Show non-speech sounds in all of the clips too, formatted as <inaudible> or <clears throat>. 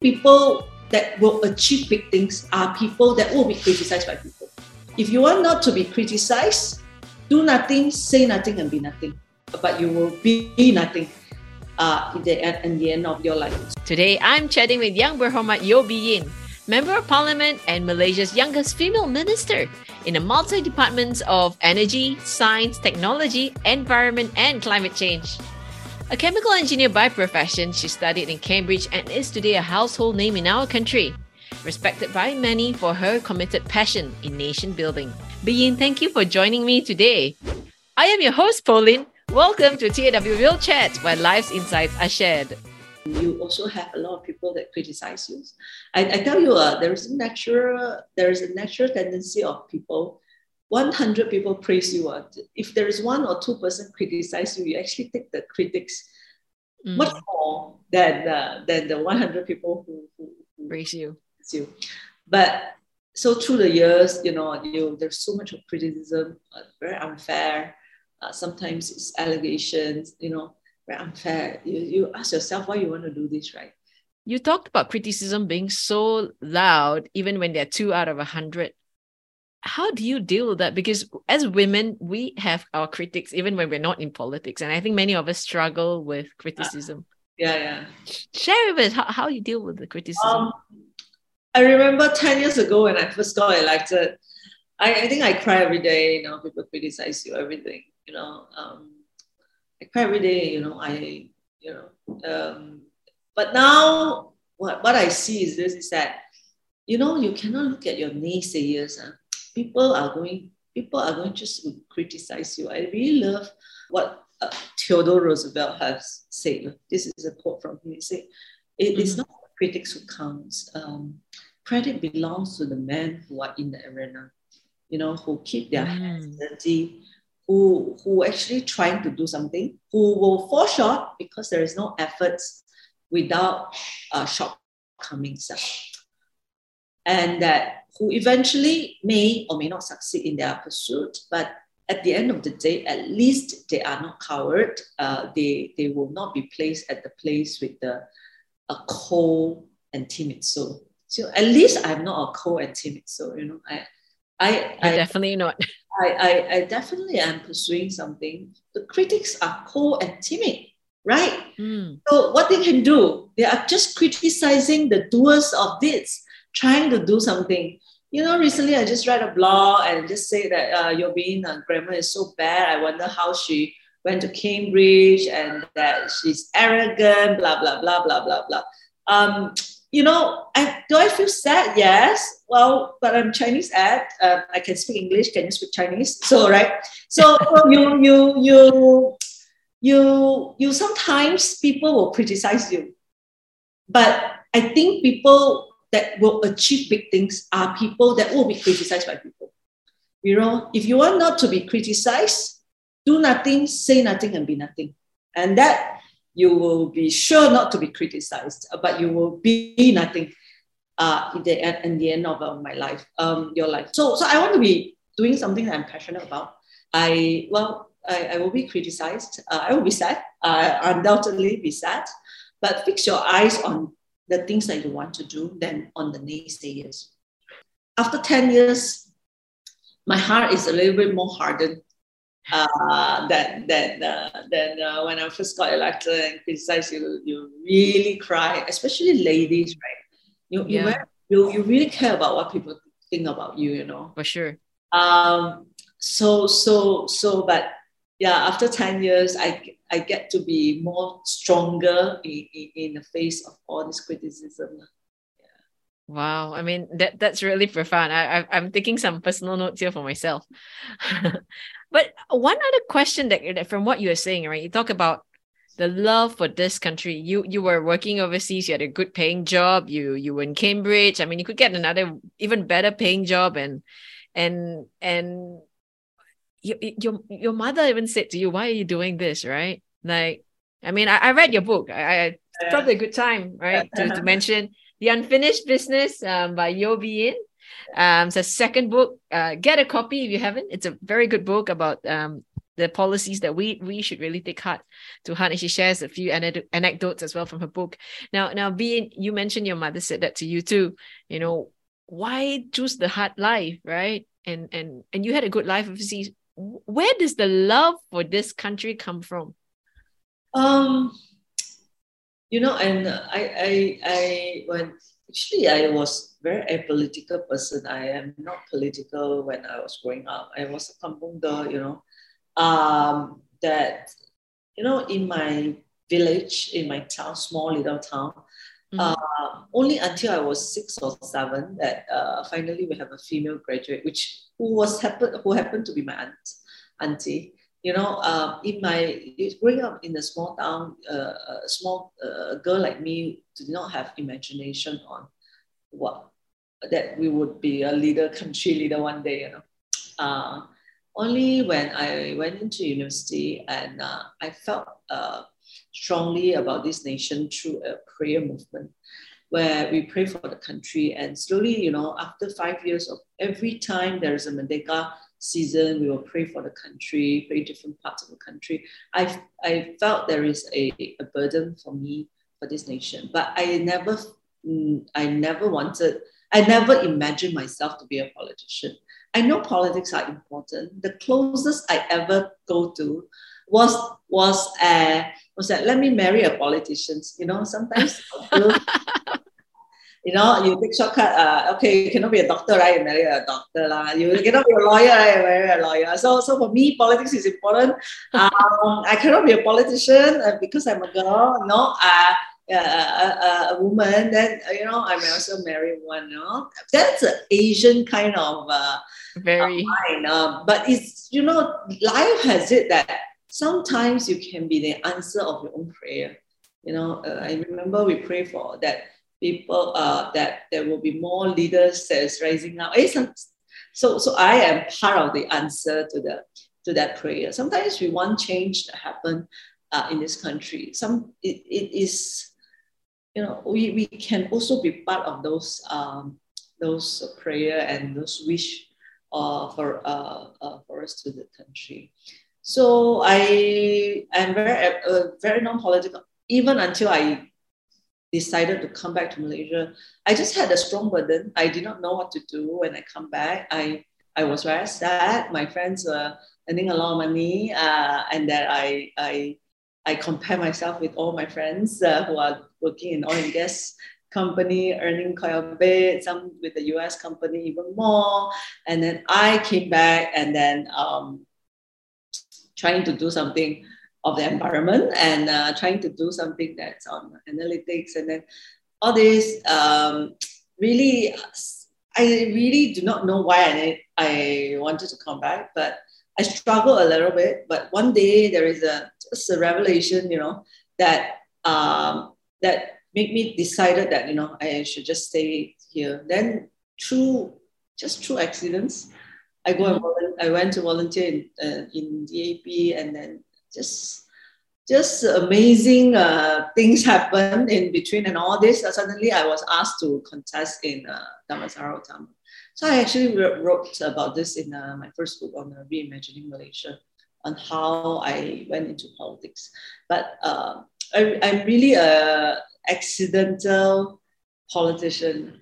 people that will achieve big things are people that will be criticized by people. If you want not to be criticized, do nothing, say nothing, and be nothing. But you will be nothing uh, in, the, in the end of your life. Today, I'm chatting with Yang Berhormat Yeo Bee Yin, Member of Parliament and Malaysia's youngest female minister in the multi departments of energy, science, technology, environment, and climate change. A chemical engineer by profession, she studied in Cambridge and is today a household name in our country, respected by many for her committed passion in nation building. Bee thank you for joining me today. I am your host, Pauline. Welcome to TAW Real Chat, where life's insights are shared. You also have a lot of people that criticize you. I, I tell you, uh, there is a natural there is a natural tendency of people 100 people praise you, if there is one or two person criticize you, you actually take the critics mm. much more than uh, than the 100 people who, who, who praise you. you. But so through the years, you know, you there's so much of criticism, uh, very unfair. Uh, sometimes it's allegations, you know, very unfair. You, you ask yourself why you want to do this, right? You talked about criticism being so loud, even when they're two out of a hundred how do you deal with that? Because as women, we have our critics even when we're not in politics. And I think many of us struggle with criticism. Yeah, yeah. Share with us how, how you deal with the criticism. Um, I remember 10 years ago when I first got elected, I, I think I cry every day, you know, people criticize you, everything, you know. Um, I cry every day, you know, I, you know. Um, but now what, what I see is this is that, you know, you cannot look at your naysayers. Huh? People are going people are going just to criticize you. I really love what uh, Theodore Roosevelt has said. This is a quote from him. He said, "It mm-hmm. is not critics who counts. Um, credit belongs to the men who are in the arena. You know, who keep their mm. hands dirty." Who, who actually trying to do something, who will fall short because there is no efforts without uh, shortcomings. And that who eventually may or may not succeed in their pursuit, but at the end of the day, at least they are not coward. Uh, they, they will not be placed at the place with the a cold and timid soul. So at least I'm not a cold and timid soul. You know, I, I, I definitely not. I, I, I definitely am pursuing something. The critics are cold and timid, right? Mm. So what they can do, they are just criticizing the doers of this trying to do something. You know, recently I just read a blog and just say that uh, your being uh, grammar is so bad. I wonder how she went to Cambridge and that she's arrogant, blah, blah, blah, blah, blah, blah. Um, you know, I, do I feel sad? Yes. Well, but I'm Chinese at, uh, I can speak English. Can you speak Chinese? So, right. So, <laughs> you, you, you, you, you sometimes people will criticize you. But I think people that will achieve big things are people that will be criticized by people. You know, if you want not to be criticized, do nothing, say nothing, and be nothing. And that you will be sure not to be criticized, but you will be nothing uh, in, the, in the end of uh, my life, um, your life. So, so I want to be doing something that I'm passionate about. I, well, I, I will be criticized. Uh, I will be sad, I undoubtedly be sad, but fix your eyes on the things that you want to do than on the naysayers. After 10 years, my heart is a little bit more hardened uh, than, than, uh, than uh, when I first got elected and criticized. You, you really cry, especially ladies, right? You, yeah. you, you, you really care about what people think about you, you know? For sure. Um, so, so, so, but yeah, after 10 years, I, I get to be more stronger in, in, in the face of all this criticism. Yeah. Wow, I mean that that's really profound. I, I am taking some personal notes here for myself. <laughs> but one other question that, from what you were saying, right? You talk about the love for this country. You you were working overseas. You had a good paying job. You you were in Cambridge. I mean, you could get another even better paying job, and and and your, your your mother even said to you, "Why are you doing this?" Right? Like, I mean, I, I read your book. I, I yeah. probably a good time, right, to, to <laughs> mention the Unfinished Business um, by Yeo Bee Yin. Um, it's a second book. Uh, get a copy if you haven't. It's a very good book about um, the policies that we we should really take heart to heart. And she shares a few anecdotes as well from her book. Now, now, being you mentioned your mother said that to you too. You know, why choose the hard life, right? And and and you had a good life overseas. Where does the love for this country come from? Um, you know, and I I I when actually I was very apolitical person. I am not political when I was growing up. I was a kampung girl, you know. Um, that you know, in my village, in my town, small little town, mm-hmm. uh, only until I was six or seven that uh, finally we have a female graduate, which who was happen who happened to be my aunt, auntie. You know, uh, in my growing up in a small town, uh, a small uh, girl like me did not have imagination on what that we would be a leader, <laughs> country leader one day. You know, uh, only when I went into university and uh, I felt uh, strongly about this nation through a prayer movement where we pray for the country and slowly, you know, after five years of every time there is a Merdeka season, we will pray for the country, pray different parts of the country. I I felt there is a, a burden for me for this nation, but I never mm, I never wanted I never imagined myself to be a politician. I know politics are important. The closest I ever go to was was uh, was that let me marry a politician. You know, sometimes <laughs> you know, you take shortcut, uh, okay, you cannot be a doctor, right? You marry a doctor. La. You cannot be a lawyer, right? You marry a lawyer. So so for me, politics is important. <laughs> Um, I cannot be a politician uh, because I'm a girl. No, uh, a, a, a, woman, then you know I may also marry one. You know? That's an Asian kind of uh, very mind. Uh, but it's you know life has it that sometimes you can be the answer of your own prayer. You know, uh, I remember we pray for that people uh, that there will be more leaders that's rising up. So so I am part of the answer to the to that prayer. Sometimes we want change to happen uh, in this country. Some it, it is you know, we, we can also be part of those um, those prayer and those wish uh, for uh, uh, for us to the country. So I am very uh, very non-political even until I decided to come back to Malaysia. I just had a strong burden. I did not know what to do when I come back. I I was very sad. My friends were earning a lot of money, uh, and that I I I compare myself with all my friends uh, who are working in oil and gas company, earning quite a bit, some with the US company even more. And then I came back and then um, trying to do something of the environment and uh, trying to do something that's on analytics and then all this um, really I really do not know why I, I wanted to come back, but I struggle a little bit, but one day there is a just a revelation, you know, that um, that made me decided that you know I should just stay here. Then through just through accidents, I go and mm-hmm. I went to volunteer in, uh, in DAP, and then just just amazing uh, things happened in between and all this. Uh, suddenly, I was asked to contest in uh, Utama. So I actually wrote about this in uh, my first book on uh, reimagining Malaysia, on how I went into politics. But uh, I, am really a accidental politician.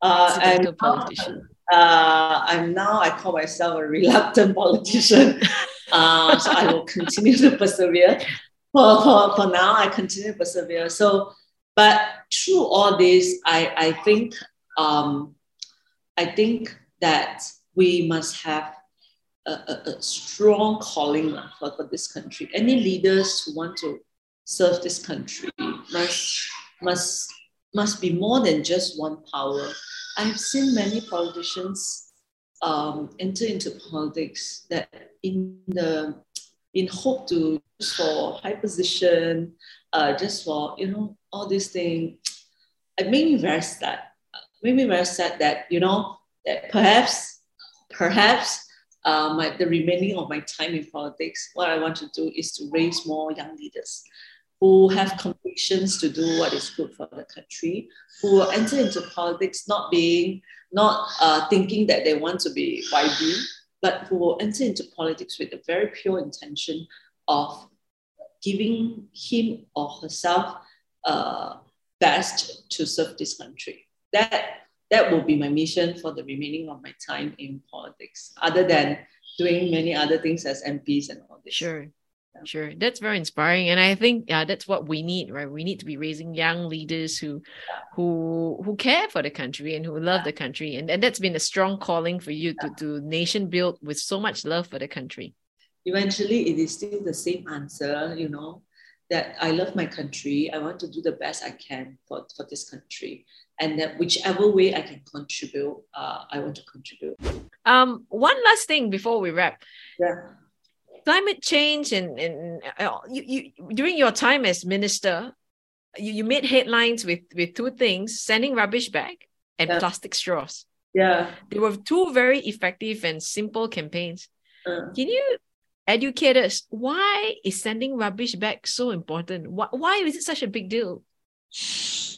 Uh, accidental politician. Uh, I'm now I call myself a reluctant politician. <laughs> uh, so I will continue to <laughs> persevere. For, for, for now, I continue to persevere. So, but through all this, I, I think um, I think that we must have a, a, a strong calling for, for this country. Any leaders who want to serve this country must must must be more than just one power. I've seen many politicians um, enter into politics that in the in hope to just for high position, uh, just for you know all these things. <tsk> It made me very sad made me very sad that you know that perhaps perhaps uh, my, the remaining of my time in politics, what I want to do is to raise more young leaders who have convictions to do what is good for the country, who will enter into politics not being, not uh, thinking that they want to be YB, but who will enter into politics with a very pure intention of giving him or herself uh, best to serve this country. That that will be my mission for the remaining of my time in politics, other than doing many other things as MPs and all this. Sure. Sure, that's very inspiring, and I think yeah, that's what we need, right? We need to be raising young leaders who, who, who care for the country and who love the country, and, and that's been a strong calling for you to to nation build with so much love for the country. Eventually, it is still the same answer, you know, that I love my country. I want to do the best I can for for this country, and that whichever way I can contribute, uh, I want to contribute. Um, one last thing before we wrap. Yeah climate change and, and uh, you, you during your time as minister you, you made headlines with with two things sending rubbish back and yeah. plastic straws. Yeah. They were two very effective and simple campaigns. Uh. can you educate us why is sending rubbish back so important? Why, why is it such a big deal?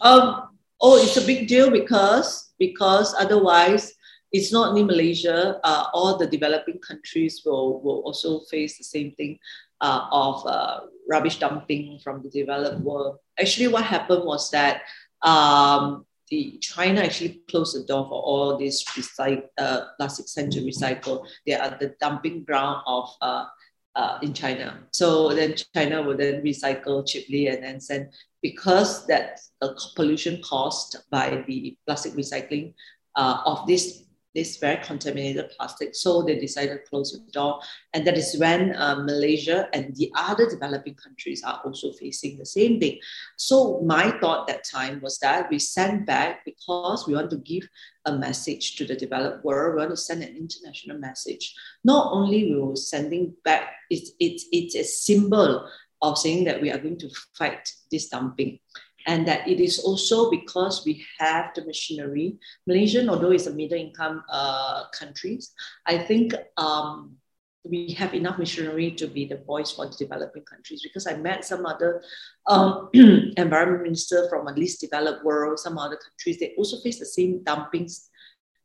Um oh it's a big deal because because otherwise it's not only Malaysia, uh, all the developing countries will, will also face the same thing uh, of uh, rubbish dumping from the developed world. Actually, what happened was that um, the China actually closed the door for all these recycle, uh, plastic sent to recycle. They are the dumping ground of uh, uh, in China. So then China will then recycle cheaply and then send because that the pollution caused by the plastic recycling uh, of this this very contaminated plastic. So they decided to close the door. And that is when uh, Malaysia and the other developing countries are also facing the same thing. So my thought that time was that we send back because we want to give a message to the developed world. We want to send an international message. Not only we were sending back, it's, it's, it's a symbol of saying that we are going to fight this dumping and that it is also because we have the machinery. Malaysian, although it's a middle income uh, country, I think um, we have enough machinery to be the voice for the developing countries because I met some other um, <clears throat> environment minister from a least developed world, some other countries, they also face the same dumpings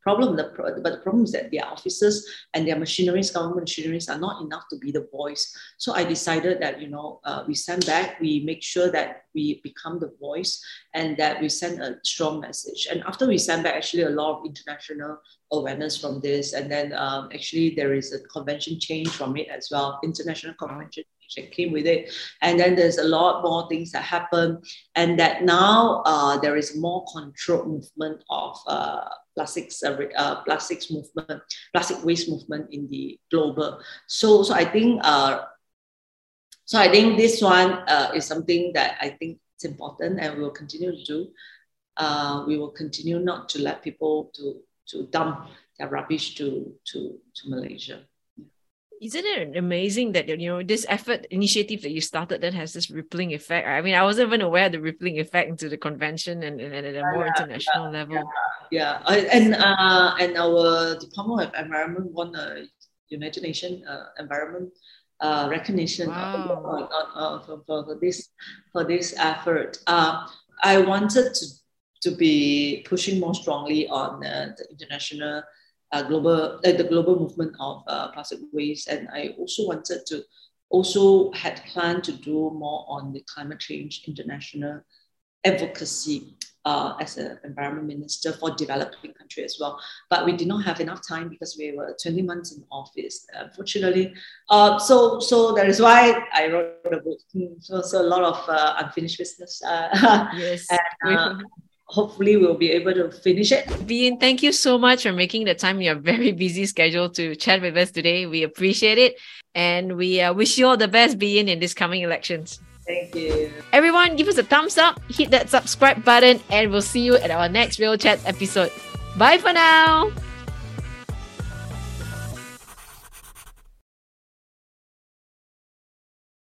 problem. The pro- but the problem is that their officers and their machineries, government machineries, are not enough to be the voice. So I decided that you know uh, we send back, we make sure that we become the voice, and that we send a strong message. And after we send back, actually a lot of international awareness from this, and then um, actually there is a convention change from it as well, international convention that came with it. And then there's a lot more things that happen, and that now uh, there is more controlled movement of uh, plastics, uh, plastics movement, plastic waste movement in the global. So, so I think, uh, so I think this one uh, is something that I think it's important, and we will continue to do. Uh, we will continue not to let people to to dump their rubbish to to to Malaysia isn't it amazing that you know this effort initiative that you started that has this rippling effect i mean i wasn't even aware of the rippling effect into the convention and, and, at a more yeah, international yeah, level yeah, yeah. and uh, and our department of environment won a united nations uh, environment uh, recognition wow. on, on, on, for, for, this for this effort uh, i wanted to to be pushing more strongly on uh, the international uh, global uh, the global movement of uh, plastic waste, and I also wanted to also had planned to do more on the climate change international advocacy uh, as an environment minister for developing country as well. But we did not have enough time because we were 20 months in office, unfortunately. Uh, so, so that is why I wrote a book. Hmm, so, so a lot of uh, unfinished business. Uh, <laughs> yes. and, uh, <laughs> hopefully we'll be able to finish it. Bee Yin, thank you so much for making the time in your very <laughs> busy schedule to chat with us today. We appreciate it. And we uh, wish you all the best, Bee Yin, in this coming elections. Thank you. Everyone, give us a thumbs up, hit that subscribe button, and we'll see you at our next Real Chat episode. Bye for now.